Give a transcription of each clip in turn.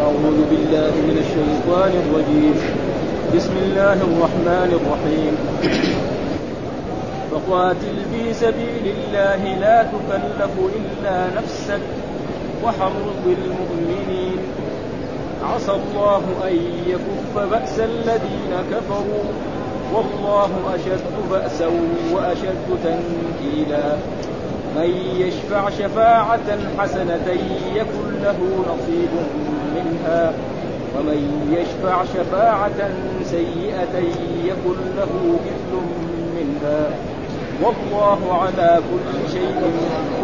أعوذ بالله من الشيطان الرجيم. بسم الله الرحمن الرحيم. فقاتل في سبيل الله لا تكلف إلا نفسك وحرض المؤمنين. عسى الله أن يكف بأس الذين كفروا. والله أشد بأسا وأشد تنكيلا. من يشفع شفاعة حسنة يكن له نصيب. منها ومن يشفع شفاعة سيئة يكن له كفل منها. والله على كل شيء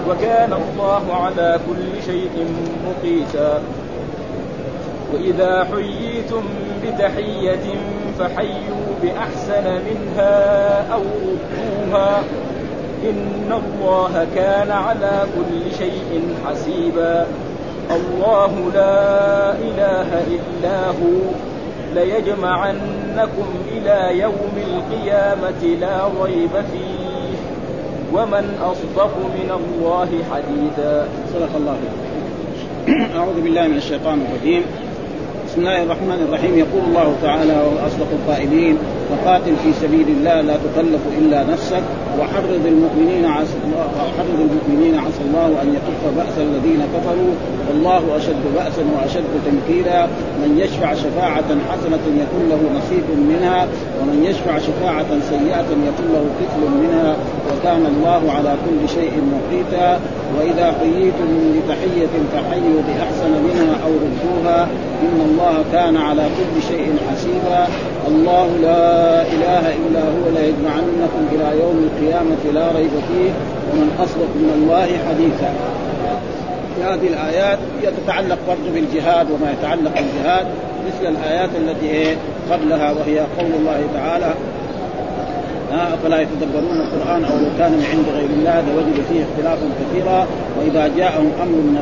وكان الله على كل شيء مقيتا. وإذا حييتم بتحية فحيوا بأحسن منها أو ردوها. إن الله كان على كل شيء حسيبا. الله لا إله إلا هو. ليجمعنكم إلى يوم القيامة لا ريب فيه. ومن أصدق من الله حديثا. صدق الله أعوذ بالله من الشيطان الرجيم. بسم الله الرحمن الرحيم. يقول الله تعالى واصدق القائلين فقاتل في سبيل الله لا تكلف إلا نفسك. وحرض المؤمنين عسى الله وحرض المؤمنين عسى الله أن يكف بأس الذين كفروا. والله أشد بأسا وأشد تنكيلا. من يشفع شفاعة حسنة يكون له نصيب منها ومن يشفع شفاعة سيئة يكون له كفل منها. وكان الله على كل شيء مقيتا وإذا حييتم بتحية فحيوا بأحسن منها أو ردوها. إن الله كان على كل شيء حسيبا. الله لا إله إلا هو ليجمعنكم إلى يوم القيامة لا ريب فيه. ومن أصدق من الله حديثا. في هذه الآيات هي تتعلق برضه بالجهاد وما يتعلق بالجهاد مثل الآيات التي قبلها وهي قول الله تعالى أفلا يتدبرون القرآن أو لو كان من عند غير الله لوجدوا فيه اختلافا كثيرا وإذا جاءهم أمر من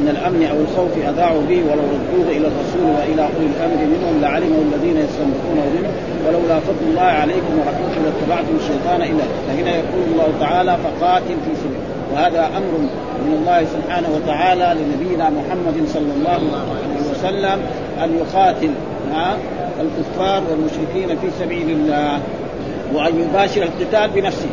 من الأمن أو الخوف أذاعوا به ولو ردوه إلى الرسول وإلى أولي الأمر منهم لعلمه الذين يستنبطونه منه ولولا فضل الله عليكم ورحمته لاتبعتم الشيطان الا فهنا يقول الله تعالى فقاتل في سبيل وهذا أمر من الله سبحانه وتعالى لنبينا محمد صلى الله عليه وسلم أن يقاتل الكفار والمشركين في سبيل الله. وأن يباشر القتال بنفسه.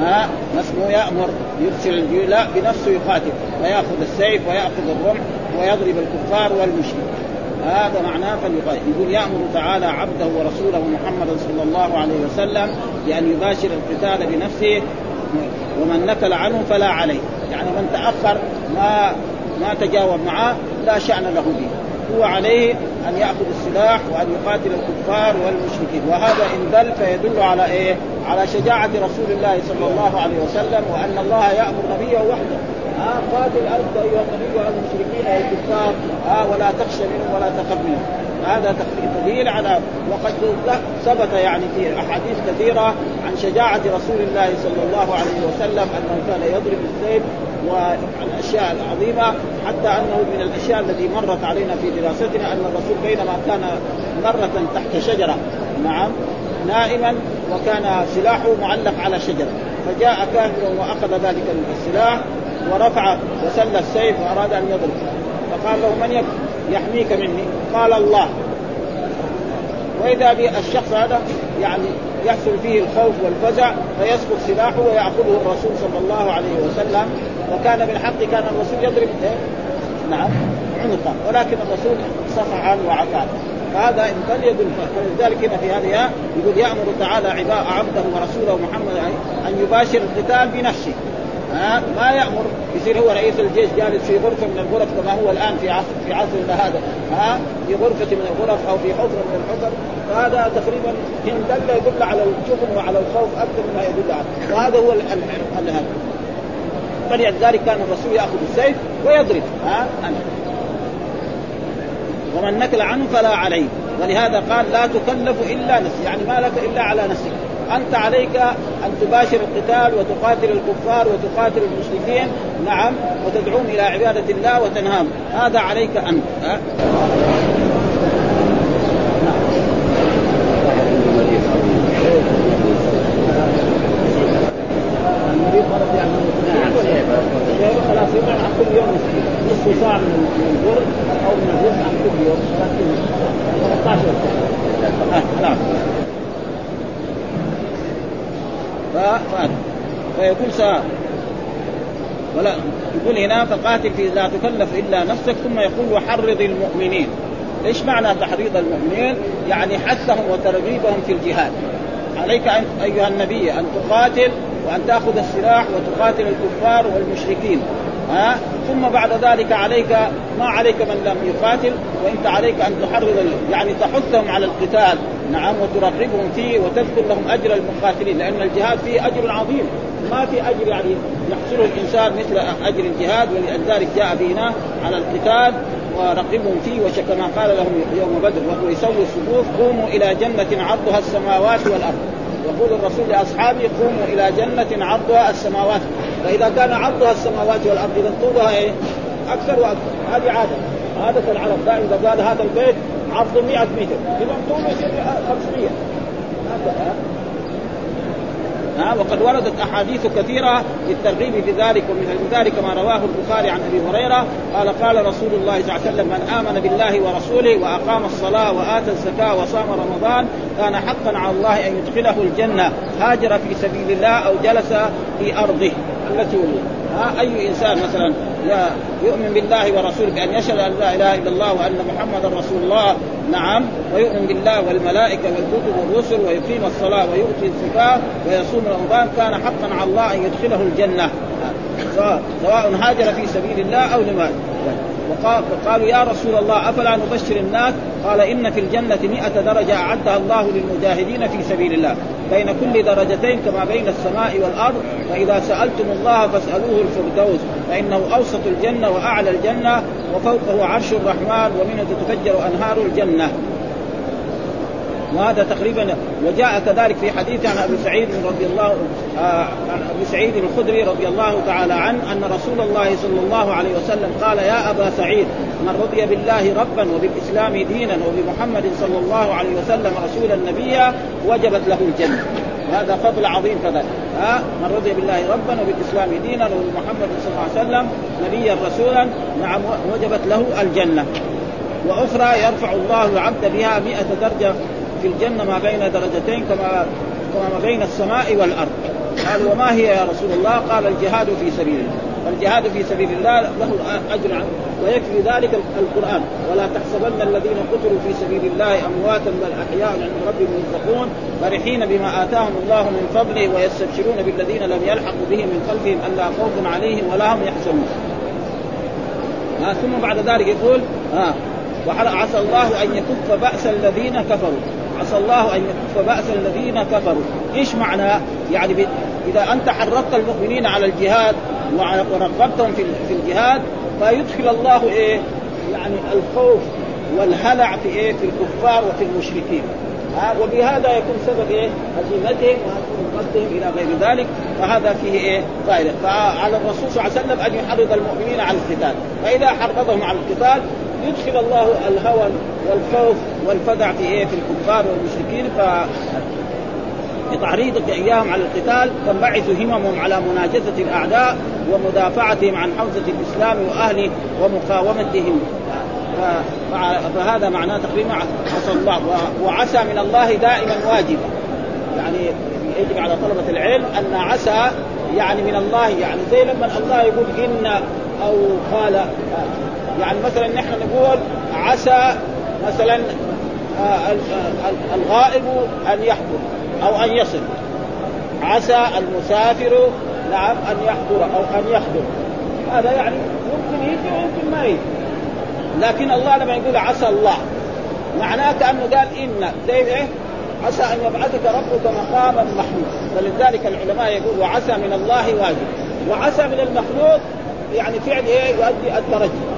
ها؟ اسمه يأمر يرسل الجيوش لا بنفسه يقاتل فياخذ السيف ويأخذ الرمح ويضرب الكفار والمشرك هذا معناه فليقاتل يقول يأمر تعالى عبده ورسوله محمدا صلى الله عليه وسلم بأن يباشر القتال بنفسه. ومن نكل عنه فلا عليه. يعني من تأخر ما ما تجاوب معه لا شأن له به. هو عليه أن يأخذ السلاح وأن يقاتل الكفار والمشركين. وهذا إن دل فيدل على إيه؟ على شجاعة رسول الله صلى الله عليه وسلم وأن الله يأمر نبيه وحده. آه قاتل أنت أيها النبي المشركين والكفار آه ولا تخشى منهم ولا تخف منهم. هذا دليل على وقد ثبت يعني في أحاديث كثيرة عن شجاعة رسول الله صلى الله عليه وسلم أنه كان يضرب السيف والاشياء العظيمة حتى أنه من الأشياء التي مرت علينا في دراستنا أن الرسول بينما كان مرة تحت شجرة. نعم. نائما وكان سلاحه معلق على شجرة. فجاء كافر وأخذ ذلك السلاح ورفع وسل السيف وأراد أن يضرب فقال له من يحميك مني؟ قال الله. وإذا بالشخص هذا يعني يحصل فيه الخوف والفزع فيسقط سلاحه وياخذه الرسول صلى الله عليه وسلم. وكان من حق كان الرسول يضرب نعم عنقه. ولكن الرسول صفح وعفى عنه فهذا إن كان يدل فلذلك هنا في هذه يقول يأمر تعالى عبده ورسوله محمد أن يباشر القتال بنفسه. ها ما يأمر. يصير هو رئيس الجيش جالس في غرفة من الغرف كما هو الآن في عصر في عصرنا هذا. ها في غرفة من الغرف أو في حفره من الحفر. فهذا تقريبا إن دل يدل على الجبن وعلى الخوف أكثر مما يدل على وهذا هو هذا فلذلك كان الرسول يأخذ السيف ويضرب. ها أنا. ومن نكل عنه فلا عليه. ولهذا قال لا تكلف إلا نفسك. يعني ما لك إلا على نفسك. أنت عليك أن تباشر القتال وتقاتل الكفار وتقاتل المشركين نعم وتدعوهم إلى عبادة الله وتنهاهم هذا عليك أنت ها؟ المريض مرض يعني خلاص يطعم كل يوم نصف ساعه من البر أو من الرزق اليوم 13 نعم فيقول سواء ولا يقول هنا فقاتل في لا تكلف إلا نفسك ثم يقول وحرض المؤمنين. إيش معنى تحريض المؤمنين؟ يعني حثهم وترغيبهم في الجهاد. عليك أن أيها النبي أن تقاتل وأن تأخذ السلاح وتقاتل الكفار والمشركين. ها؟ ثم بعد ذلك عليك ما عليك من لم يقاتل وإنت عليك أن تحرض يعني تحثهم على القتال. نعم وترغبهم فيه وتذكر لهم أجر المقاتلين لأن الجهاد فيه أجر عظيم. ما في أجر يعني يحصله الإنسان مثل أجر الجهاد ولذلك جاء بنا على القتال ورقبهم فيه وكما قال لهم يوم بدر. وهو يسوي الصفوف قوموا إلى جنة عرضها السماوات والأرض. يقول الرسول لأصحابه قوموا إلى جنة عرضها السماوات. فإذا كان عرضها السماوات والأرض إذا طولها إيه؟ أكثر وأكثر. هذه عادة. عادة العرب دائما إذا قال هذا البيت عرضه 100 متر. إذا طوله يصير 500 هكذا. ها وقد وردت أحاديث كثيرة للترغيب في ذلك ومن ذلك ما رواه البخاري عن أبي هريرة. قال قال رسول الله صلى الله عليه وسلم من آمن بالله ورسوله وأقام الصلاة وآتى الزكاة وصام رمضان كان حقا على الله أن يدخله الجنة هاجر في سبيل الله أو جلس في أرضه. التي ها أي إنسان مثلا يؤمن بالله ورسوله بأن يشهد أن لا إله إلا الله وأن محمدا رسول الله نعم ويؤمن بالله والملائكة والكتب والرسل ويقيم الصلاة ويؤتي الزكاة ويصوم رمضان كان حقا على الله أن يدخله الجنة. سواء هاجر في سبيل الله أو وقالوا يا رسول الله أفلا نبشر الناس؟ قال إن في الجنة مئة درجة أعدها الله للمجاهدين في سبيل الله بين كل درجتين كما بين السماء والأرض فاذا سألتم الله فاسألوه الفردوس فإنه أوسط الجنة وأعلى الجنة وفوقه عرش الرحمن ومنه تتفجر أنهار الجنة. وهذا تقريبا وجاء كذلك في حديث عن أبي سعيد رضي الله آه عن أبي سعيد الخدري رضي الله تعالى عنه أن رسول الله صلى الله عليه وسلم قال يا أبا سعيد من رضي بالله ربا وبالإسلام دينا وبمحمد صلى الله عليه وسلم رسولا نبيا وجبت له الجنة. هذا فضل عظيم كذلك. ها من رضي بالله ربا وبالإسلام دينا وبمحمد صلى الله عليه وسلم نبيا رسولا نعم وجبت له الجنة. وأخرى يرفع الله العبد بها مئة درجة في الجنة ما بين درجتين كما كما ما بين السماء والأرض. قال وما هي يا رسول الله؟ قال الجهاد في سبيل الله. والجهاد في سبيل الله له أجر ويكفي ذلك القرآن. ولا تحسبن الذين قتلوا في سبيل الله أمواتا بل أحياء عند ربهم يرزقون فرحين بما آتاهم الله من فضله ويستبشرون بالذين لم يلحقوا بهم من خلفهم ألا خوف عليهم ولا هم يحزنون. ثم بعد ذلك يقول ها وعسى الله أن يكف بأس الذين كفروا. عسى الله أن يكف بأس الذين كفروا. إيش معنى؟ يعني إذا أنت حرضت المؤمنين على الجهاد ورغبتهم في الجهاد فيدخل الله إيه؟ يعني الخوف والهلع في إيه؟ في الكفار وفي المشركين. ها؟ وبهذا يكون سبب إيه؟ هزيمتهم وهزيمتهم إلى غير ذلك. فهذا فيه إيه؟ فائدة. فعلى الرسول صلى الله عليه وسلم أن يحرض المؤمنين على القتال. فإذا حرضهم على القتال يدخل الله الهوى والخوف والفزع في إيه؟ في الكفار والمشركين ف بتعريضك اياهم على القتال تنبعث هممهم على مناجزة الأعداء ومدافعتهم عن حوزة الإسلام واهله ومقاومتهم. فهذا معناه تقريبا عسى الله. وعسى من الله دائما واجب يعني يجب على طلبة العلم أن عسى يعني من الله. يعني زي لما الله يقول إن أو قال يعني مثلا نحن نقول عسى مثلا آه، الغائب أن يحضر أو أن يصل. عسى المسافر نعم أن يحضر أو أن يحضر. هذا يعني ممكن يجي ويمكن ما يجي. لكن الله لما يقول عسى الله معناه كأنه قال إن. زي إيه؟ عسى أن يبعثك ربك مقاما محمود فلذلك العلماء يقول وعسى من الله واجب. وعسى من المخلوق يعني فعل إيه؟ يؤدي الترجي.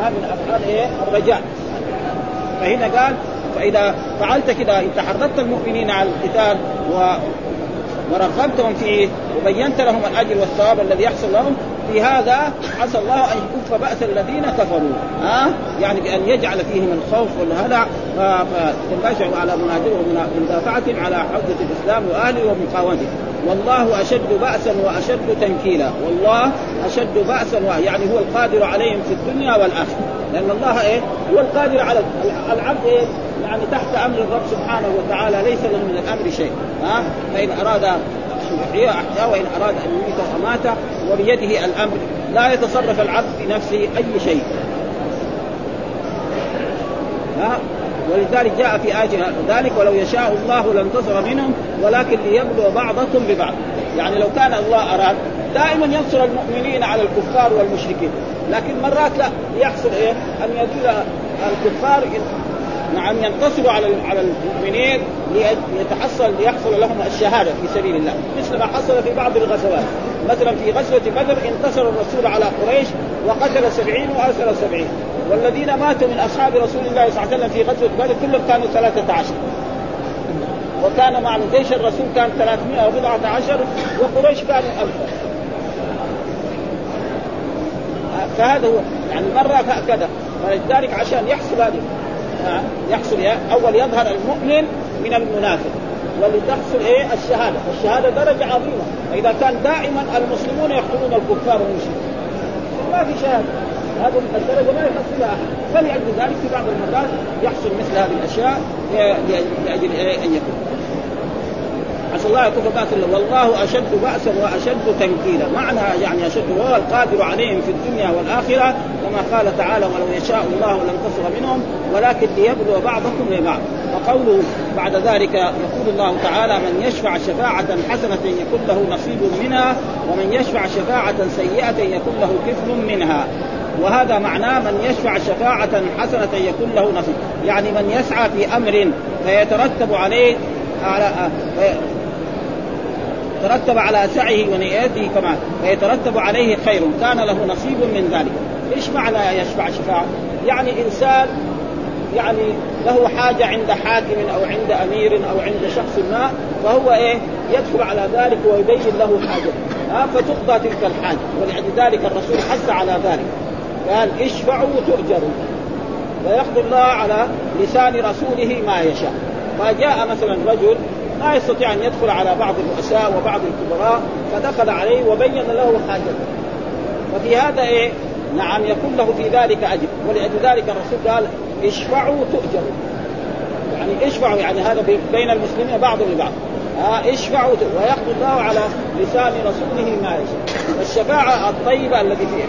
من افعال إيه؟ الرجاء فهنا قال فإذا فعلت كذا انت حرضت المؤمنين على القتال و ورغبتهم فيه وبينت لهم الأجر والثواب الذي يحصل لهم في هذا عسى الله أن يكف بأس الذين كفروا. ها؟ يعني بأن يجعل فيهم الخوف والهلع فتنبشر على مناجرهم ومدافعتهم على حوزه الإسلام واهله ومقاومته. والله أشد بأسا وأشد تنكيلا. والله أشد بأسا يعني هو القادر عليهم في الدنيا والآخرة. لأن الله إيه؟ هو القادر على العبد إيه؟ يعني تحت أمر الرب سبحانه وتعالى ليس له من الأمر شيء. ها؟ فإن أراد يحييه أحياه وإن أراد أن يميته اماته وبيده الأمر. لا يتصرف العبد بنفسه أي شيء. ها؟ ولذلك جاء في آية ذلك ولو يشاء الله لانتصر منهم ولكن ليبلو بعضكم ببعض. يعني لو كان الله أراد دائما ينصر المؤمنين على الكفار والمشركين. لكن مرات لا يحصل إيه؟ أن يدل الكفار نعم ينتصروا على على المؤمنين ليتحصل ليحصل لهم الشهادة في سبيل الله. مثل ما حصل في بعض الغزوات. مثلا في غزوة بدر انتصر الرسول على قريش وقتل سبعين وأسر سبعين. والذين ماتوا من أصحاب رسول الله صلى الله عليه وسلم في غزوة بدر كلهم كانوا ثلاثة عشر. وكان مع جيش الرسول كان 314 وقريش كانوا ألفا فهذا هو. يعني مرة هكذا. فلذلك عشان يحصل هذه يحصل إيه؟ أول يظهر المؤمن من المنافق. ولتحصل إيه؟ الشهادة، والشهاده درجة عظيمة، فاذا كان دائما المسلمون يقتلون الكفار والمشركين. ما في شهادة، هذه الدرجه ما يحصلها أحد، فلأجل ذلك في بعض المرات يحصل مثل هذه الأشياء لاجل إيه أن يكون. عسى الله يكون بأس والله أشد بأسا وأشد تنكيلا. معنى يعني أشد وهو القادر عليهم في الدنيا والآخرة كما قال تعالى ولو يشاء الله لانتصر منهم ولكن ليبلو بعضكم لبعض. وقوله بعد ذلك يقول الله تعالى من يشفع شفاعة حسنة يكون له نصيب منها ومن يشفع شفاعة سيئة يكون له كفل منها. وهذا معناه من يشفع شفاعة حسنة يكون له نصيب. يعني من يسعى في أمر فيترتب عليه على ترتب على سعيه ونيته كما فيترتب عليه خير كان له نصيب من ذلك. إيش معنى يشفع شفاعة؟ يعني إنسان يعني له حاجة عند حاكم أو عند أمير أو عند شخص ما فهو إيه؟ يدخل على ذلك ويبين له حاجة. ها فتقضى تلك الحاجة. ولذلك الرسول حث على ذلك. قال اشفعوا تؤجروا ويقضي الله على لسان رسوله ما يشاء. فجاء مثلا رجل لا يستطيع أن يدخل على بعض الرؤساء وبعض الكبراء فدخل عليه وبين له حاجته. ففي هذا إيه؟ نعم يكون له في ذلك أجر. ولذلك الرسول قال اشفعوا تؤجروا يعني اشفعوا يعني هذا بين المسلمين بعض لبعض. آه اشفعوا ويقضي الله على لسان رسوله ما يشاء. الشفاعة الطيبة التي في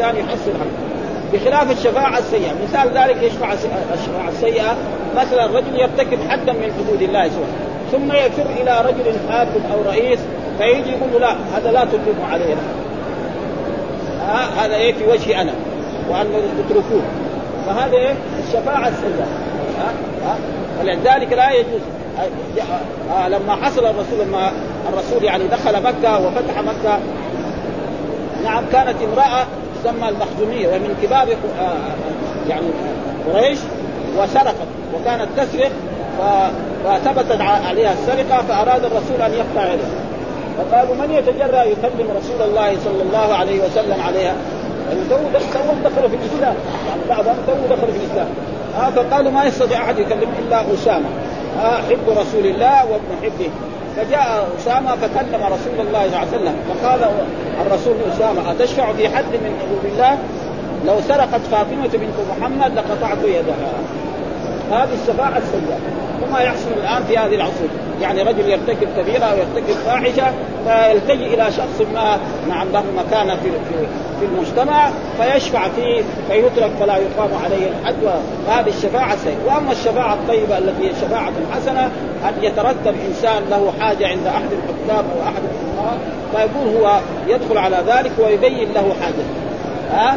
الإنسان يحصل عنها بخلاف الشفاعة السيئة. مثال ذلك يشفع الشفاعة السيئة. مثلا رجل يرتكب حدا من حدود الله سبحانه ثم يفر إلى رجل حاكم أو رئيس فيجي يقول له لا هذا لا تطلقوا علينا آه هذا إيه؟ في وجهي أنا. وان تتركوه. فهذا إيه؟ الشفاعة السيئة. آه آه. ولذلك لا يجوز. آه لما حصل الرسول لما الرسول يعني دخل مكة وفتح مكة نعم كانت امرأة تسمى المخزومية ومن كبار آه يعني قريش وسرقت وكانت تسرق فثبتت عليها السرقة فأراد الرسول أن يقطع يده فقالوا من يتجرأ يكلم رسول الله صلى الله عليه وسلم عليها؟ يعني تو تو دخلوا في الإسلام. يعني بعضهم تو دخلوا في الإسلام. آه فقالوا ما يستطيع أحد يكلم إلا أسامة. آه حب رسول الله وابن حبه. فجاء أسامة فكلم رسول الله صلى الله عليه وسلم فقال الرسول أسامة أتشفع في حد من حدود الله؟ لو سرقت فاطمة بنت محمد لقطعت يدها. هذه الشفاعه السيئة. وما يحصل الآن في هذه العصور يعني رجل يرتكب كبيرة أو يرتكب فاحشة فيلتجئ إلى شخص ما نعم له مكانة في في المجتمع فيشفع فيه فيترك فلا يقام عليه الحد وهذه الشفاعة السيئة. وأما الشفاعة الطيبة التي هي شفاعة حسنة ان يترتب إنسان له حاجة عند أحد الحكام أو أحد الامراء فيقول هو يدخل على ذلك ويبين له حاجته. ها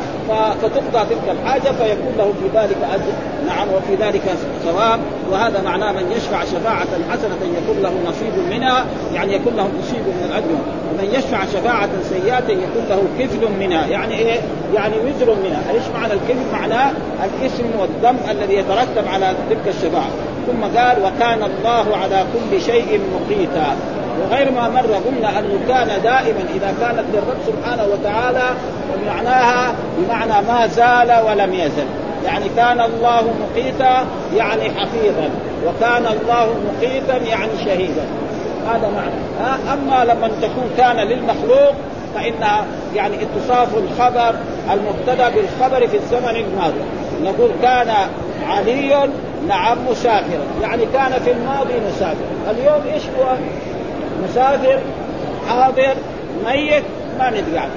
فتقضى تلك الحاجة فيكون له في ذلك أجر. نعم وفي ذلك ثواب. وهذا معناه من يشفع شفاعة حسنة يكون له نصيب منها يعني يكون له نصيب من الأجر. ومن يشفع شفاعة سيئة يكون له كفل منها. يعني إيه؟ يعني وزر منها. إيش معنى الكفل؟ معناه الاسم والدم الذي يترتب على تلك الشفاعة. ثم قال وكان الله على كل شيء مقيتا وغير ما مر قلنا انه كان دائما إذا كانت للرب سبحانه وتعالى ومعناها بمعنى ما زال ولم يزل. يعني كان الله مقيتا يعني حفيظا وكان الله مقيتا يعني شهيدا. هذا معنى. أما لما تكون كان للمخلوق فإنها يعني اتصاف الخبر المبتدأ بالخبر في الزمن الماضي. نقول كان علي نعم مسافرا. يعني كان في الماضي مسافر اليوم إيش هو؟ مسافر حاضر ميت ما ندري عنه.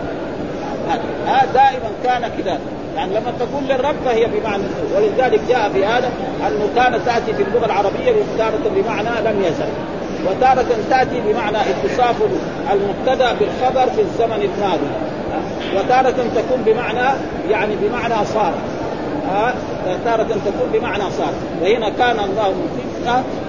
هذا دائما كان كذا. يعني لما تقول للرب فهي بمعنى ولذلك جاء في هذا أنه كانت تأتي في اللغة العربية تارة بمعنى لم يزل. وتارة تأتي بمعنى اتصاف المبتدأ بالخبر في الزمن الماضي. وتارة تكون بمعنى يعني بمعنى صار. تارة تكون بمعنى صار. وهنا كان الله محيطا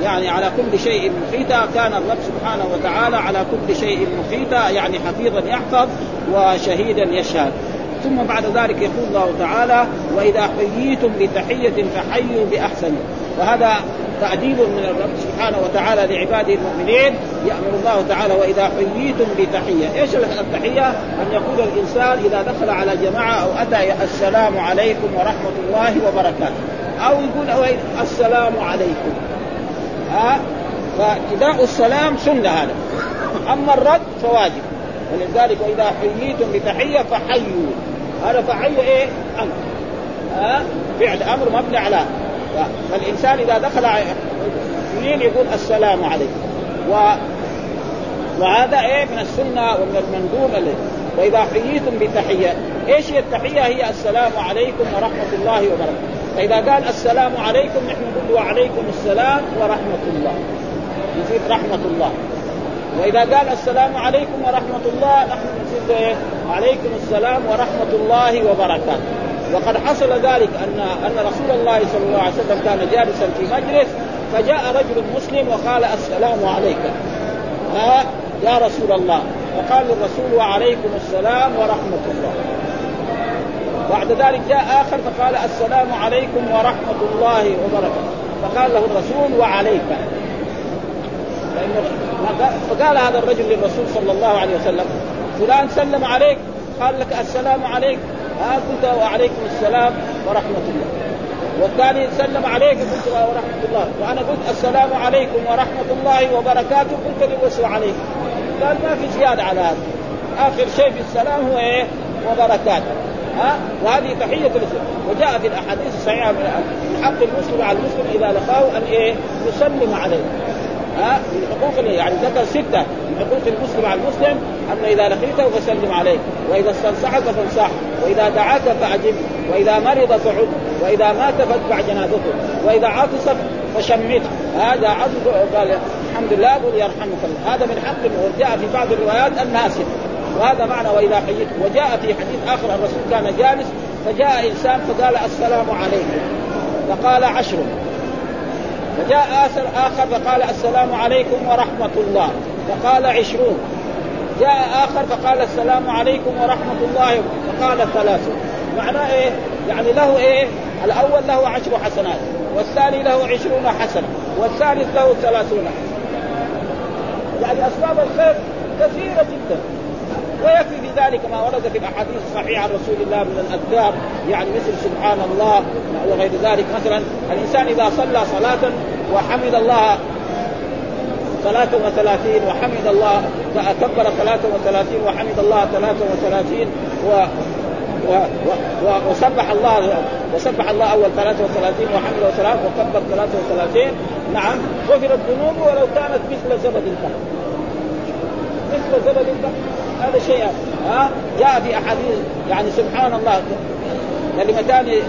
يعني على كل شيء محيطا كان الرب سبحانه وتعالى على كل شيء محيطا يعني حفيظا يحفظ وشهيدا يشهد. ثم بعد ذلك يقول الله تعالى وإذا حييتم بتحية فحيوا بأحسن. وهذا تأديب من الرب سبحانه وتعالى لعباده المؤمنين. يأمر الله تعالى وإذا حييتم بتحية، إيش التحية؟ أن يقول الإنسان إذا دخل على جماعة أو أتى السلام عليكم ورحمة الله وبركاته، أو يقول السلام عليكم. ها؟ فابتداء السلام سنة هذا. أما الرد فواجب. ولذلك وإذا حييتم بتحية فحيوا. هذا فحيوا إيه؟ أمر. ها؟ فعل أمر مبني على فالإنسان إذا دخل اثنين يقول السلام عليكم و وهذا إيه من السنة ومن المندوب وإذا حييتم بتحية إيش هي التحية هي السلام عليكم ورحمة الله وبركاته فاذا قال السلام عليكم نحن نقول وعليكم السلام ورحمة الله. نزيد رحمة الله. وإذا قال السلام عليكم ورحمة الله نحن نزيد إيه؟ عليكم السلام ورحمة الله وبركاته. وقد حصل ذلك ان أن رسول الله صلى الله عليه وسلم كان جالسا في مجلس فجاء رجل مسلم وقال السلام عليك. يا رسول الله. فقال للرسول وعليكم السلام ورحمة الله. بعد ذلك جاء آخر فقال السلام عليكم ورحمة الله وبركاته. فقال له الرسول وعليك. فقال هذا الرجل للرسول صلى الله عليه وسلم فلان سلم عليك قال لك السلام عليك ها قلت وعليكم السلام ورحمة الله. والثاني سلم عليك قلت ورحمة الله. وأنا قلت السلام عليكم ورحمة الله وبركاته قلت لي وسع عليكم قال ما في زيادة على هذا. آخر شيء في السلام هو إيه؟ وبركاته. ها؟ وهذه تحية المسلم وجاء في الأحاديث الصحيحة من حق المسلم على المسلم إذا لقاه أن إيه؟ يسلم عليه. ها؟ من حقوق يعني ذكر ستة. من حقوق المسلم على المسلم أن إذا لقيته فسلم عليه. وإذا استنصحك فانصح. وإذا دعاك فأجب. وإذا مرض فعد وإذا مات فاتبع جنازته. وإذا عطس فشمته. هذا عطس قال الحمد لله قل يرحمك الله. هذا من حق وجاء في بعض الروايات سته وهذا معنى وإذا حييت. وجاء في حديث آخر الرسول كان جالس فجاء إنسان فقال السلام عليكم فقال عشر. وجاء آخر آخر فقال السلام عليكم ورحمة الله فقال عشرون. جاء آخر فقال السلام عليكم ورحمة الله فقال ثلاثون. معناه إيه؟ يعني له إيه؟ الأول له عشر حسنات والثاني له عشرون حسنة والثالث له ثلاثون يعني أسباب الخير كثيرة جدا. ويكفي في ذلك ما ورد في الأحاديث الصحيحة عن رسول الله من الأذكار يعني مثل سبحان الله وغير ذلك. مثلا الإنسان إذا صلى صلاة وحمد الله ثلاثة وثلاثين وحمد الله كبر ثلاثة وثلاثين وحمد الله ثلاثة وثلاثين و و و وسبح الله وسبح الله أول 33 وحمد وثلاث وكبر 33 نعم. غفرت ذنوبه ولو كانت مثل زبد البحر مثل زبد البحر هذا شيء ها؟ جاء في أحاديث يعني سبحان الله كلمتان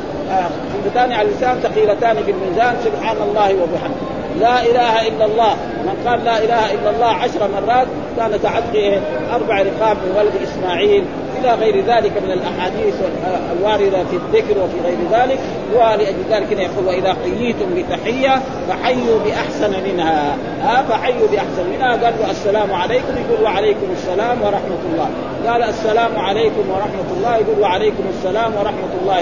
خفيفتان على اللسان ثقيلتان في الميزان سبحان الله وبحمده. لا إله إلا الله. من قال لا إله إلا الله عشر مرات كان تعدي أربع رقاب من ولد إسماعيل. إلى غير ذلك من الأحاديث الوارده في الذكر وفي غير ذلك. ولاجل ذلك يقول وإذا حييتم بتحية فحيوا بأحسن منها. ها فحيوا بأحسن منها. قال السلام عليكم. يقول وعليكم السلام ورحمة الله. قال السلام عليكم ورحمة الله. يقول وعليكم السلام ورحمة الله.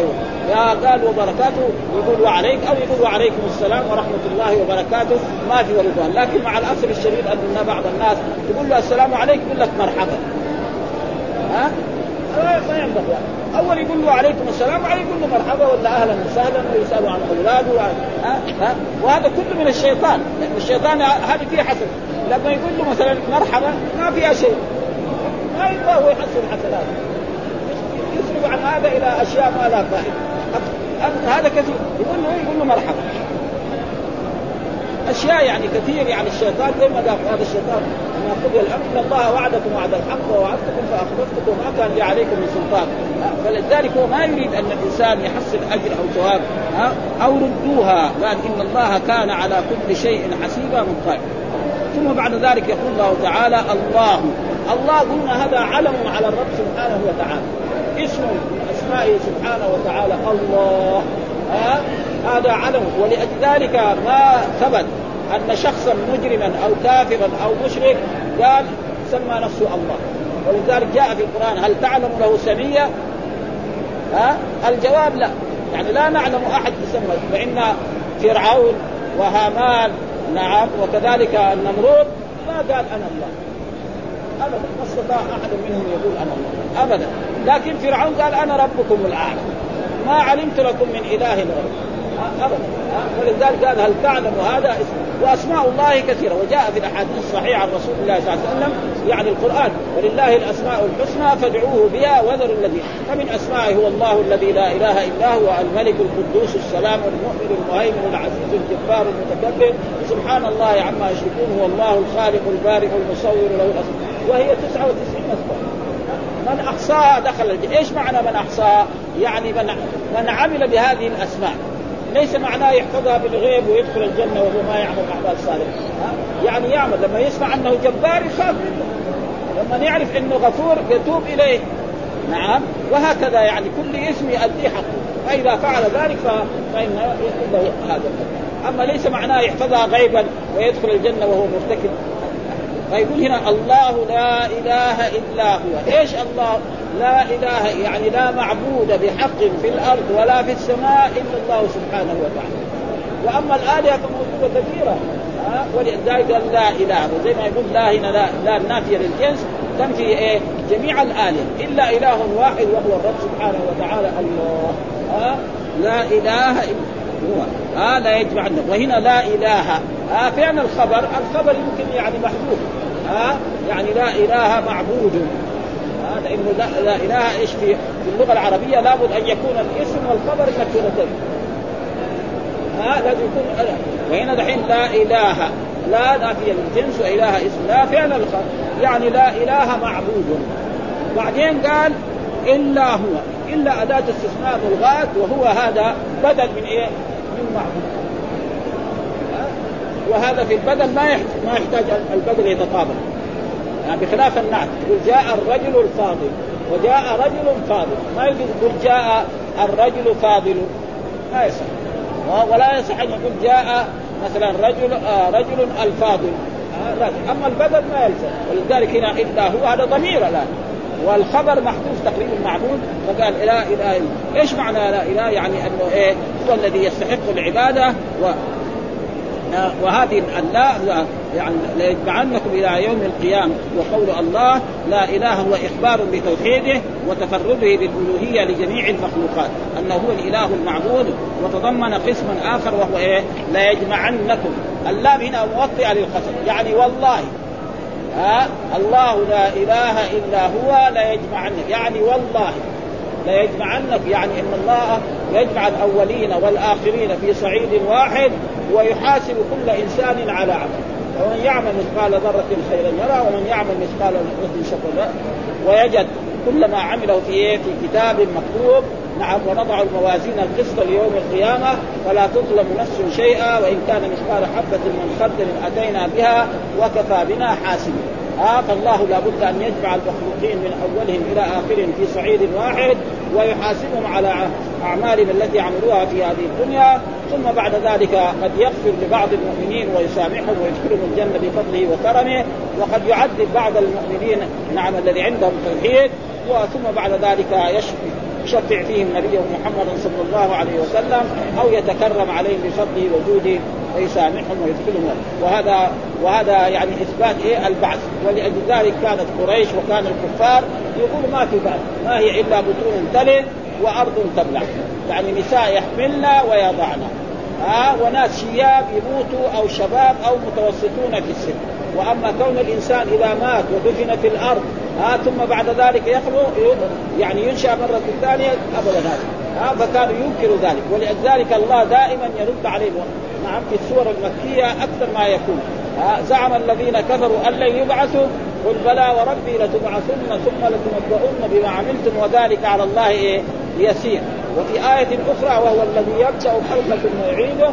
يا قال وبركاته. يقول وعليك أو يقول وعليكم السلام ورحمة الله وبركاته. ما في ورضوان لكن مع الاسف الشديد أن بعض الناس يقول له السلام عليكم يقول لك مرحبا. ها؟ ما ينبغي. أول يقول له عليكم السلام وبعدين يقول له مرحبا ولا أهلا وسهلا ويسألوا عن اولاده ها؟ ها؟ وهذا كله من الشيطان. لأن الشيطان هذه فيه حسن لما يقول له مثلا مرحبا ما فيها شيء. ما يبغى هو يحصل حسنات يصرف عن هذا إلى أشياء ما لها فائدة. هذا كثير. يقول له يقول له مرحبا. أشياء يعني كثير يعني الشيطان زي ما قال هذا الشيطان ما قضي الامر ان الله وعدكم وعد الحق ووعدتكم فاخلفتكم وما كان لي عليكم من سلطان. فلذلك هو ما يريد أن الإنسان يحصل أجر أو ثواب أو ردوها قال إن الله كان على كل شيء حسيبا من ثم بعد ذلك يقول الله تعالى الله الله قلنا هذا علم على الرب سبحانه وتعالى. اسم من أسمائه سبحانه وتعالى الله ها هذا علم ولذلك ما ثبت أن شخصا مجرما أو كافرا أو مشرك قال سمى نفسه الله. ولذلك جاء في القرآن هل تعلم له سميه؟ ها؟ الجواب لا. يعني لا نعلم أحد يسمى. فإن فرعون وهامان نعم وكذلك النمرود ما قال أنا الله. ابدا ما استطاع أحد منهم يقول أنا الله. ابدا. لكن فرعون قال أنا ربكم الأعلى. ما علمت لكم من إله غيري. ابدا. ولذلك قال هل تعلم هذا؟ اسم وأسماء الله كثيرة. وجاء في الأحاديث الصحيحة عن رسول الله صلى الله عليه وسلم يعني القرآن. ولله الأسماء الحسنى فادعوه بها وذروا الذين. فمن أسمائه هو الله الذي لا إله إلا هو الملك القدوس السلام المؤمن المهيمن العزيز الجبار المتكبر. سبحان الله عما يشركون هو الله الخالق البارئ المصور له الأسماء. وهي 99 اسماء من أحصاها دخل الجنة. إيش معنى من أحصاها؟ يعني من من عمل بهذه الأسماء. ليس معناه يحفظها بالغيب ويدخل الجنة وهو ما يعمل اعمال صالحه يعني يعمل. لما يسمع أنه جبار يخاف منه. لما يعرف أنه غفور يتوب إليه. نعم. وهكذا يعني كل اسم يؤدي حقه. فإذا فعل ذلك فإن له هذا. أما ليس معناه يحفظها غيبا ويدخل الجنة وهو مرتكب. فيقول هنا الله لا إله إلا هو. إيش الله لا إله؟ يعني لا معبود بحق في الأرض ولا في السماء إلا الله سبحانه وتعالى. وأما الالهه فموجوده كثيره ها ولذلك لا إله. وزي ما يقول لا هنا لا, لا النافيه للجنس تنفي إيه؟ جميع الآلهة. إلا إله واحد وهو الرب سبحانه وتعالى الله. ها لا إله إلا هو ها لا يجمع وهنا لا إله. ها فعل الخبر الخبر يمكن يعني محذوف. ها يعني لا إله معبود. لأنه لا, لا إله إيش في اللغة العربية لابد أن يكون الاسم والخبر مكتوبتين. ها لازم يكون وهنا دحين لا إله. لا نافية للجنس وإله اسم. لا فعل الخبر يعني لا إله معبود. بعدين قال إلا هو. إلا أداة استثناء ملغاة وهو هذا بدل من إيه؟ من معبود وهذا في البدل ما يحتاج ما يحتاج البدل يتطابق يعني بخلاف النعت يقول جاء الرجل الفاضل وجاء رجل فاضل. ما يقول جاء الرجل فاضل. ما يصح. ولا يصح أن يقول جاء مثلا رجل آه رجل الفاضل. آه أما البدل ما يلزم. ولذلك هنا إلا هو هذا ضمير الآن. والخبر محذوف تقريبا معبود فقال لا اله الا إيش معنى لا اله يعني أنه إيه؟ هو الذي يستحق العبادة و وهذه اللا يعني ليجمعنكم إلى يوم القيامة. وقول الله لا إله هو إخبار بتوحيده وتفرده بالألوهية لجميع المخلوقات أنه هو الإله المعبود. وتضمن قسما آخر وهو إيه؟ لا يجمعنكم اللام هنا موطئه للقسم. يعني والله الله لا إله إلا هو لا يجمعنك. يعني والله لا يجمعنك. يعني إن الله يجمع الأولين والآخرين في صعيد واحد ويحاسب كل إنسان على عمله ومن يعمل مثقال ذرة خيرا يرى ومن يعمل مثقال ذرة شرا ويجد كل ما عمله في إيه؟ في كتاب مكتوب. نعم ونضع الموازين القسط ليوم القيامة فلا تظلم نفس شيئا وإن كان مثقال حبة من خردل أتينا بها وكفى بنا حاسبين. آه فالله لابد أن يجمع المخلوقين من أولهم إلى اخرهم في صعيد واحد ويحاسبهم على أعمالهم التي عملوها في هذه الدنيا. ثم بعد ذلك قد يغفر لبعض المؤمنين ويسامحهم ويدخلهم الجنة بفضله وكرمه وقد يعذب بعض المؤمنين نعم الذي عندهم توحيد. وثم بعد ذلك يشفي يشفع فيهم نبيه محمد صلى الله عليه وسلم أو يتكرم عليهم بفضله وجوده ويسامحهم ويدخلهم. وهذا وهذا يعني إثبات إيه؟ البعث. ولأجل ذلك كانت قريش وكان الكفار يقول ما في بعث ما هي إلا بطون تلد وأرض تبلع. يعني نساء يحملن ويضعن. ها؟ وناس شياب يموتوا أو شباب أو متوسطون في السن. وأما كون الإنسان إذا مات ودفن في الأرض ها ثم بعد ذلك يخلو يعني ينشأ مرة ثانية أبدا هذا. ها فكانوا ينكروا ذلك. ولذلك الله دائما يرد عليهم. نعم في السور المكية أكثر ما يكون. زعم الذين كفروا أن لن يبعثوا. قل بلى وربي لتبعثن ثم لتنبؤن بما عملتم. وذلك على الله إيه يسير. وفي آية أخرى وهو الذي يبدأ خلقة ثم يعيده.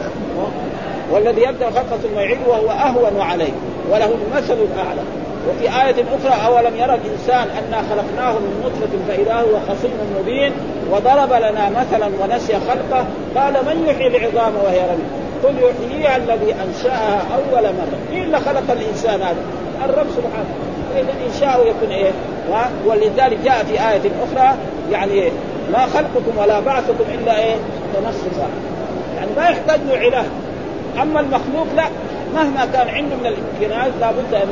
والذي يبدأ خلقة ثم يعيده وهو أهون عليه. وله المثل الأعلى. وفي آية أخرى أولم يرى الإنسان أنا خلقناه من نطفة فإذا هو خصيم مبين وضرب لنا مثلا ونسي خلقه؟ قال من يحيي العظام وهي رميم؟ قل يحييها الذي أنشأها أول مرة. مين اللي خلق الإنسان هذا؟ الرب سبحانه. فإذا إنشاؤه يكون إيه؟ ولذلك جاء في آية أخرى يعني ما خلقكم ولا بعثكم إلا إيه؟ تنصفا. يعني ما يحتاج له علاج. أما المخلوق لا. مهما كان عنده من الامكانيات لابد ان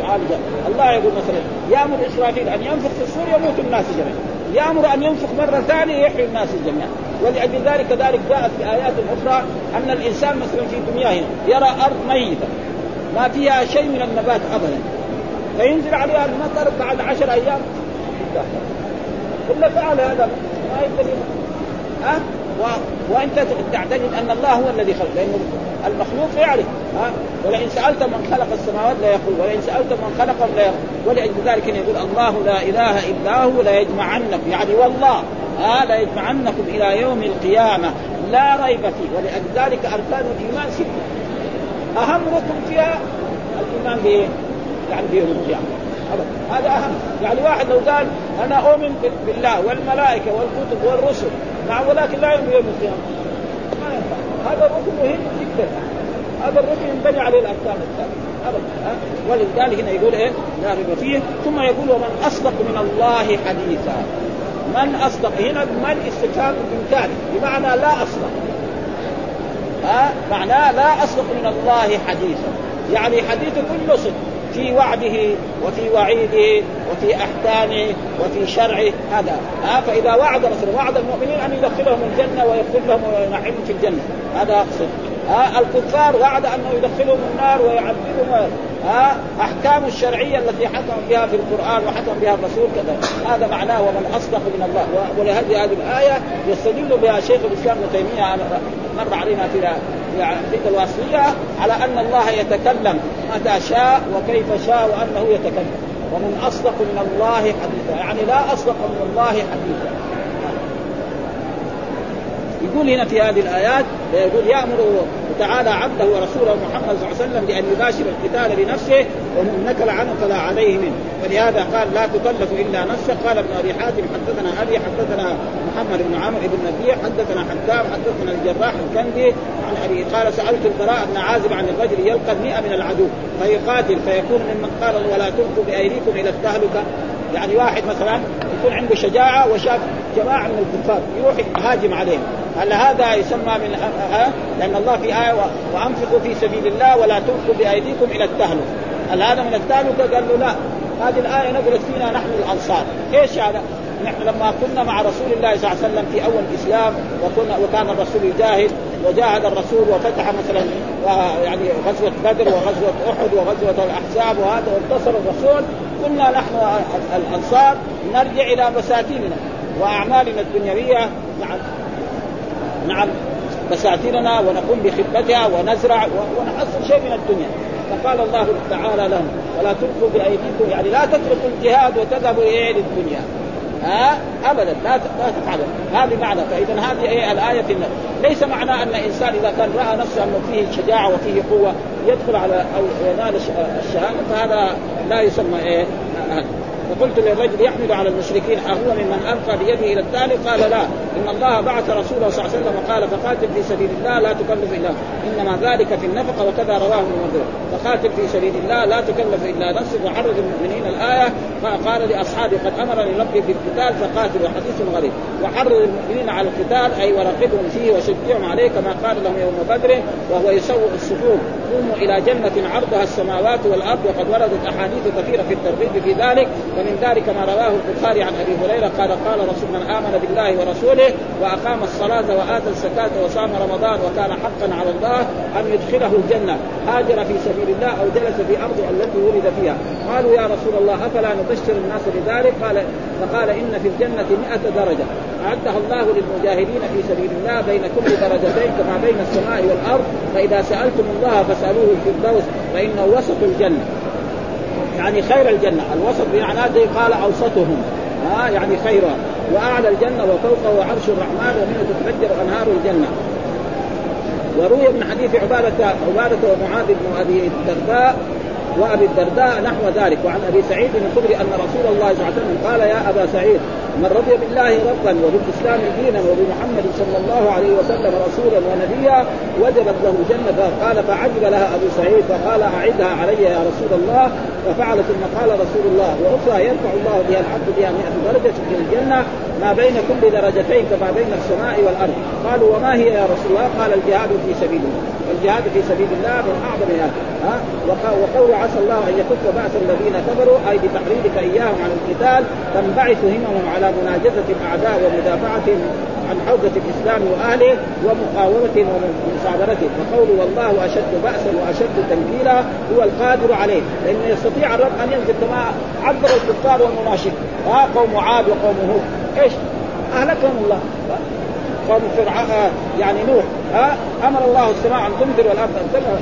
يعالج الله يقول مثلا يامر اسرائيل أن ينفخ في الصور يموت الناس جميعا. يامر أن ينفخ مرة ثانية يحيي الناس جميعا. ولأجل ذلك كذلك جاءت في آيات أخرى أن الإنسان مثلا في دنياه يرى أرض ميتة. ما فيها شيء من النبات أبدا. فينزل عليها المطر بعد عشر أيام. إلا فعل هذا. ما يقدر ها. وأنت تعتقد أن الله هو الذي خلق. لأنه المخلوق يعرف ها؟ ولئن سألت من خلق السماوات لا يقول ولئن سألت من خلقهم يقول. ولأجل ذلك يقول الله لا إله إلا هو لا يجمعنكم يعني والله ها؟ لا يجمعنكم إلى يوم القيامة لا ريب فيه. ولأجل ذلك أركان الإيمان سته اهم ركن فيها الإيمان بإيه؟ يعني بيوم القيامة. هذا أهم. يعني واحد لو قال أنا أؤمن بالله والملائكة والكتب والرسل نعم ولكن لا يؤمن بيوم القيامة. ما ينفع. هذا ركن مهم جدا. هذا الركن ينبني عليه الأركان الثانية ابدا ولذلك هنا يقول إيه؟ لا ريب فيه. ثم يقول ومن أصدق من الله حديثا. من أصدق؟ هنا من استفهام بإمكانه. بمعنى لا أصدق. ها؟ معناه لا أصدق من الله حديثا. يعني حديثه كله صدق. في وعده وفي وعيده وفي أحكامه وفي شرعه هذا. ها فإذا وعد مثلا وعد المؤمنين أن يدخلهم الجنة ويغفر لهم وينعمهم في الجنة. هذا صدق ها الكفار وعد أنه يدخلهم النار ويعذبهم. ها أحكام الشرعية التي حكم بها في القرآن وحكم بها الرسول كذا. هذا معناه ومن أصدق من الله. ولهذه هذه الآية يستدل بها شيخ الإسلام ابن تيمية مر علينا في العقيده الواصليه على أن الله يتكلم متى شاء وكيف شاء وأنه يتكلم. ومن أصدق من الله حديثا. يعني لا أصدق من الله حديثا. يقول هنا في هذه الآيات يقول يأمر تعالى عبده ورسوله محمد صلى الله عليه وسلم بأن يباشر القتال بنفسه ومن نكل عنه فلا عليه منه. ولهذا قال لا تكلف إلا نفسه قال ابن أبي حاتم حدثنا أبي حدثنا محمد بن عمرو بن نبيه حدثنا حكام حدثنا الجراح الكندي عن ابي قال سألت البراء بن عازب عن الرجل يلقى المئة من العدو فيقاتل فيكون ممن قال ولا تلقوا بأيديكم إلى التهلكة. يعني واحد مثلا يكون عنده شجاعة وشاف جماعة من الكفار يروح يهاجم عليهم هل هذا يسمى من أه؟ لأن الله في آية وأنفقوا في سبيل الله ولا تلقوا بأيديكم إلى التهلكة هل هذا من التهلكة؟ قال له لا هذه الآية نزلت فينا نحن الأنصار إيش هذا؟ نحن لما كنا مع رسول الله صلى الله عليه وسلم في أول الإسلام وكنا وكان الرسول يجاهد وجاهد الرسول وفتح مثلا يعني غزوة بدر وغزوة أحد وغزوة الأحزاب وهذا وانتصر الرسول كنا نحن الأنصار نرجع إلى مساكننا وأعمالنا الدنيوية نعم نعم بساتيننا ونقوم بخدمتها ونزرع ونحصل شيء من الدنيا. فقال الله تعالى لهم ولا تلقوا بأيديكم يعني لا تتركوا الجهاد وتذهبوا اليه للدنيا ها؟ ابدا لا لا تفعلوا هذه معنى فاذا هذه إيه الآية في النفس. ليس معنى أن انسان إذا كان رأى نفسه انه فيه شجاعة وفيه قوة يدخل على أو ينال الشهادة فهذا لا يسمى إيه؟ فقلت للرجل يحمل على المشركين أهو ممن ألقى بيده إلى التالي قال لا. إن الله بعث رسوله صلى الله عليه وسلم وقال فقاتل في سبيل الله لا تكلف إلا إنما ذلك في النفقة وكذا رواه ابن منذر فقاتل في سبيل الله لا تكلف إلا نفسك. وحرض المؤمنين الآية فقال لأصحابه قد أمرني ربي بالقتال فقاتلوا حديث غريب. وحرض المؤمنين على القتال أي ورغبهم فيه وشجعهم عليه كما قال لهم يوم بدر وهو يسوق الصفوف قوموا إلى جنة عرضها السماوات والأرض. وقد وردت أحاديث كثيرة في الترغيب في ذلك. ومن ذلك ما رواه البخاري عن أبي هريرة قال قال رسول من آمن بالله ورسوله وأقام الصلاة وآتى الزكاة وصام رمضان وكان حقا على الله أن يدخله الجنة هاجر في سبيل الله أو جلس في أرض التي ولد فيها. قالوا يا رسول الله أفلا نبشر الناس بذلك؟ قال فقال إن في الجنة مئة درجة. أعدها الله للمجاهدين في سبيل الله بين كل درجتين كما بين السماء والأرض فإذا سألتم الله فاسألوه الفردوس فإنه وسط الجنة. يعني خير الجنة. الوسط بمعنى قال أوسطهم. ها يعني خيرها وأعلى الجنة وفوقه عرش الرحمن ومنه تتفجر أنهار الجنة. وروي من حديث عبادة عبادة ومعاذ بن أبي الدرداء وأبي الدرداء نحو ذلك. وعن أبي سعيد الخدري أن رسول الله صلى الله عليه وسلم قال يا أبا سعيد من رضي بالله ربا وبالإسلام دينا وبمحمد صلى الله عليه وسلم رسولا ونبيا وجبت له الجنه قال فعجب لها أبو سعيد فقال أعدها علي يا رسول الله. ففعل ثم قال رسول الله وأخرى يرفع الله بها العبد بها 100 درجة في الجنة. ما بين كل درجتين كما بين السماء والارض قالوا وما هي يا رسول الله؟ قال الجهاد في سبيل الله الجهاد في سبيل الله من أعظم هذا ها؟ وقول عسى الله ان يكف باس الذين كفروا أي بتحريضك اياهم على القتال تنبعث هممهم على مناجزه الاعداء ومدافعتهم عن حوزة الإسلام وأهله ومقاومتهم ومصابرتهم وقوله والله أشد بأسا وأشد تنكيلا هو القادر عليه لأنه يستطيع الرب أن ينزل كما عبر الكفار والمناشق ها؟ قوم عاد وقوم هود إيش؟ أهلكهم الله. قوم فرعون يعني نوح ها أمر الله السماء أن تمطر والأرض أن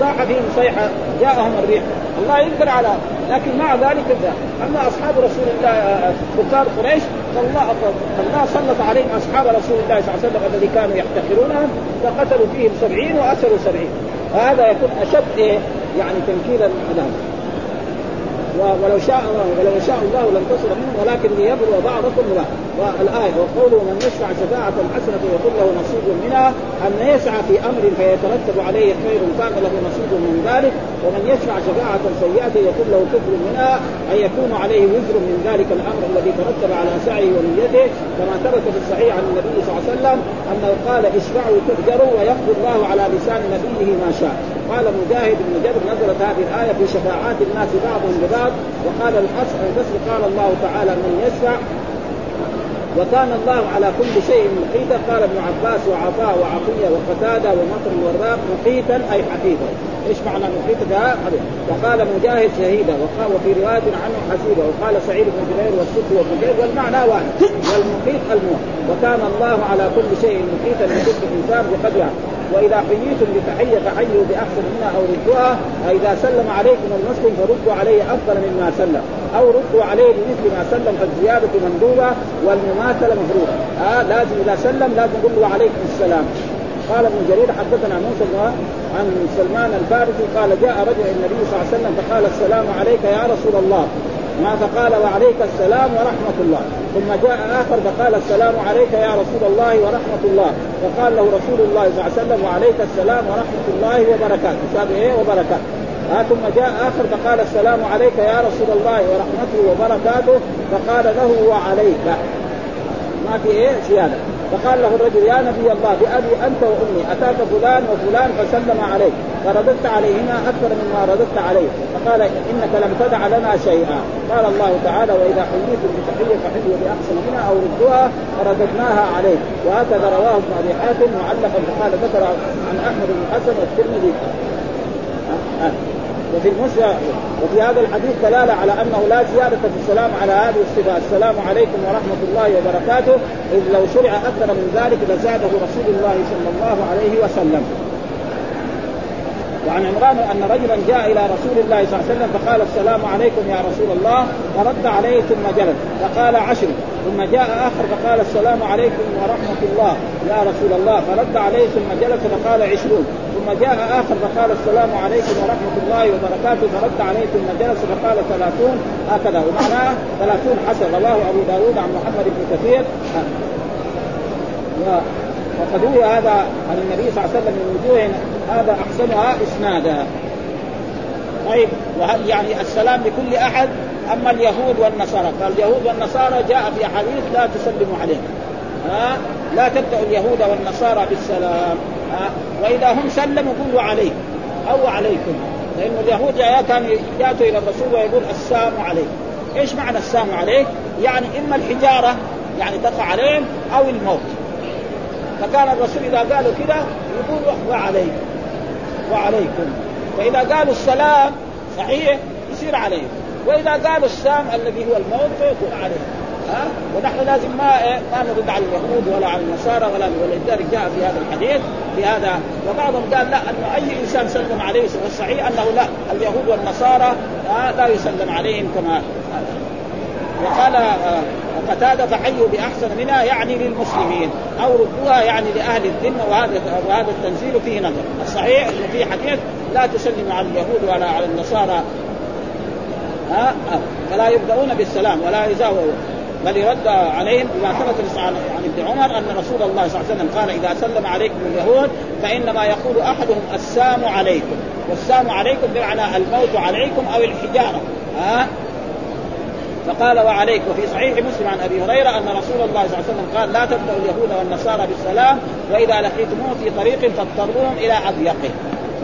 صاح فيهم صيحة جاءهم الريح. الله يقدر على لكن مع ذلك أما أصحاب رسول الله كفار قريش فالله فالله سلط عليهم أصحاب رسول الله صلى الله عليه وسلم الذي كانوا يحتقرونهم فقتلوا فيهم سبعين وأسروا سبعين. فهذا يكون أشد إيه يعني تنكيلا لهم. ولو شاء ولو شاء الله لانتصر منهم ولكن ليبلو بعضكم ببعض والآية وقوله من يشفع شفاعة حسنة يكون له نصيب منها أن يسعى في أمر فيترتب عليه خير كان له نصيب من ذلك ومن يشفع شفاعة سيئة يكون له كفر منها أن يكون عليه وزر من ذلك الأمر الذي ترتب على سعيه ونيته كما ثبت في الصحيح عن النبي صلى الله عليه وسلم أنه قال اشفعوا تؤجروا ويقضي الله على لسان نبيه ما شاء قال مجاهد بن جبر نزلت هذه الآية في شفاعات الناس بعضهم ببعض وقال الحسن البصري قال الله تعالى من يشفع وكان الله على كل شيء محيطا قال ابن عباس وعطاء وعطية وقتادة ومطر والراق محيطا أي حفيظا. إيش معنى محيطا وقال مجاهد شهيدا وقال وفي رواية عنه حسيبا وقال سعيد بن جبير والسد وبجير والمعنى واحد والمحيط الموت. وكان الله على كل شيء محيطا لكل انسان بقدره. وإذا حييتم بتحية فحيوا بأحسن منها أو ردوها واذا سلم عليكم المسلم فردوا عليه أفضل مما سلم أو ردوا عليه بمثل ما سلم فالزيادة مندوبة والمماثلة مفروضة. آه لازم إذا سلم لازم يقول له عليكم السلام. قال ابن جرير حدثنا موسى عن سلمان الفارسي قال جاء رجل النبي صلى الله عليه وسلم فقال السلام عليك يا رسول الله. ما فقال وعليك السلام ورحمة الله. ثم جاء آخر فقال السلام عليك يا رسول الله ورحمة الله. فقال له رسول الله صلى الله عليه وسلم وعليك السلام ورحمة الله وبركاته. هذا إيه؟ وبركاته. آه ثم جاء آخر فقال السلام عليك يا رسول الله ورحمته وبركاته. فقال له وعليك. ما في إيه؟ زيادة. فقال له الرجل يا نبي الله بأبي أنت وأمي أتاك فلان وفلان فسلم عليك فرددت عليهما أكثر مما رددت عليه. فقال إنك لم تدع لنا شيئا. قال الله تعالى وإذا حييتم بتحية فحيوا بأحسن منها أو ردوها فرددناها عليه وهكذا رواه ابن أبي حاتم معلقا. فقال ذكر عن أحمد بن حسن والترمذي وفي المسلم وفي هذا الحديث دلالة على أنه لا زيادة في السلام على هذه الصفة. السلام عليكم ورحمة الله وبركاته. إذ لو شرع أكثر من ذلك لزاده رسول الله صلى الله عليه وسلم. وعن عمران أن رجلا جاء إلى رسول الله صلى الله عليه وسلم فقال السلام عليكم يا رسول الله. فرد عليه ثم جلس فقال عشر. ثم جاء آخر فقال السلام عليكم ورحمة الله يا رسول الله. فرد عليه ثم جلس فقال عشرون. ثم جاء آخر فقال السلام عليكم ورحمة الله وبركاته. فرد عليه ثم جلس فقال ثلاثون. هكذا. ومعناه ثلاثون حسن. رواه أبو داود عن محمد بن كثير. وقد روي هذا عن النبي صلى الله عليه وسلم من وجوه هذا أحسنها إسنادا. طيب. وهل يعني السلام لكل أحد؟ أما اليهود والنصارى. فاليهود والنصارى جاء في احاديث لا تسلموا عليهم ها؟ لا تبدا اليهود والنصارى بالسلام. وإذا هم سلموا قولوا عليك أو عليكم. لأن اليهود كانوا يأتوا إلى الرسول ويقول السلام عليكم إيش معنى السام عليك؟ يعني إما الحجارة يعني تقع عليهم أو الموت. فكان الرسول إذا قالوا كذا يقول وعليكم وعليكم. فاذا قالوا السلام صحيح يصير عليهم. وإذا قالوا السام الذي هو الموت فيكون عليهم. ها؟ ونحن لازم ما إيه؟ ما نرد على اليهود ولا على النصارى ولا ولذلك جاء في هذا الحديث في هذا. وبعضهم قال لا أنه أي إنسان سلم عليه والصحيح أنه لا. اليهود والنصارى لا يسلم عليهم كما وقال آه، قتادة فحيوا بأحسن منها يعني للمسلمين. أو ردوها يعني لأهل الذمة وهذا وهذا التنزيل فيه نظر. الصحيح أنه في حديث لا تسلم على اليهود ولا على النصارى. ها؟ فلا يبدأون بالسلام ولا يزاورون بل يرد عليهم بما ثبت عن ابن عمر أن رسول الله صلى الله عليه وسلم قال إذا سلم عليكم اليهود فإنما يقول أحدهم السام عليكم والسام عليكم بمعنى الموت عليكم أو الحجارة. ها؟ فقال وعليك وفي صحيح مسلم عن أبي هريرة أن رسول الله صلى الله عليه وسلم قال لا تبدأوا اليهود والنصارى بالسلام وإذا لقيتموه في طريق فاضطروهم إلى أضيقه.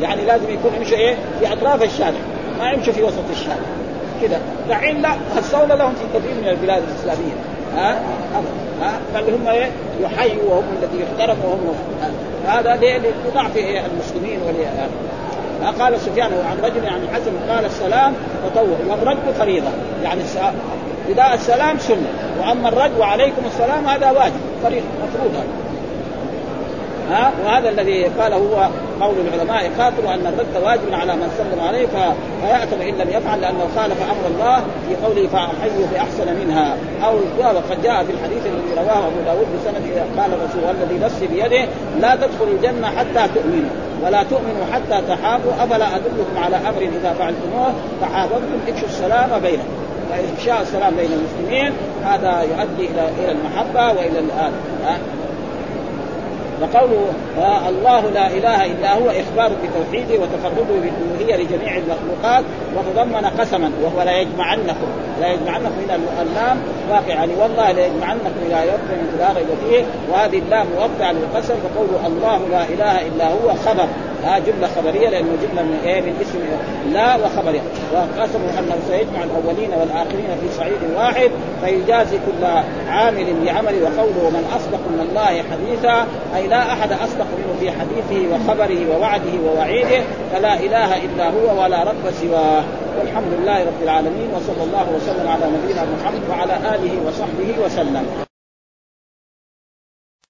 يعني لازم يكون يمشي إيه؟ في أطراف الشارع ما يمشي في وسط الشارع. كذا دحين لا الصولة لهم في كثير من البلاد الإسلامية. ها؟ ها؟ بل هم إيه؟ يحيوا وهم الذي يحترموا وهم هذا لضعف المسلمين وليه قال سفيان عن رجل عن الحسن قال السلام تطوع والرد فريضة. يعني نداء السلام سنة وأما الرد وعليكم السلام هذا واجب فريضة مفروض هذا ها وهذا الذي قاله هو قول العلماء قاتلوا أن الرد واجب على من سلم عليه فيأتم إن لم يفعل لأنه خالف أمر الله في قوله فحيوا بأحسن منها. أو وقد جاء في الحديث الذي رواه أبو داود بسند قال الرسول والذي نفسي بيده لا تدخلوا الجنة حتى تؤمنوا ولا تؤمنوا حتى تحابوا أفلا أدلكم على أمر إذا فعلتموه؟ تحاببتم إفشوا السلام بينكم فافشاء السلام بين المسلمين هذا يؤدي إلى إلى المحبة وإلى الآن وقوله آه الله لا إله إلا هو إخبار بتوحيده وتفرده بالألوهية لجميع المخلوقات وتضمن قسما وهو لا يجمعنكم لا يجمعنكم إلى اللام واقع يعني والله لا يجمعنكم إلى يوم لا ريب فيه. وهذه اللام موقعة للقسم فقوله الله لا إله إلا هو خبر. ها جملة خبرية لأنه جملة من إيه؟ من اسم لا وخبرها وقسموا انه سيجمع الأولين والآخرين في صعيد واحد فيجازي كل عامل بعمل وقوله من أصدق من الله حديثا أي لا أحد أصدق منه في حديثه وخبره ووعده ووعيده فلا إله إلا هو ولا رب سواه. والحمد لله رب العالمين وصلى الله وسلم على نبينا محمد وعلى آله وصحبه وسلم.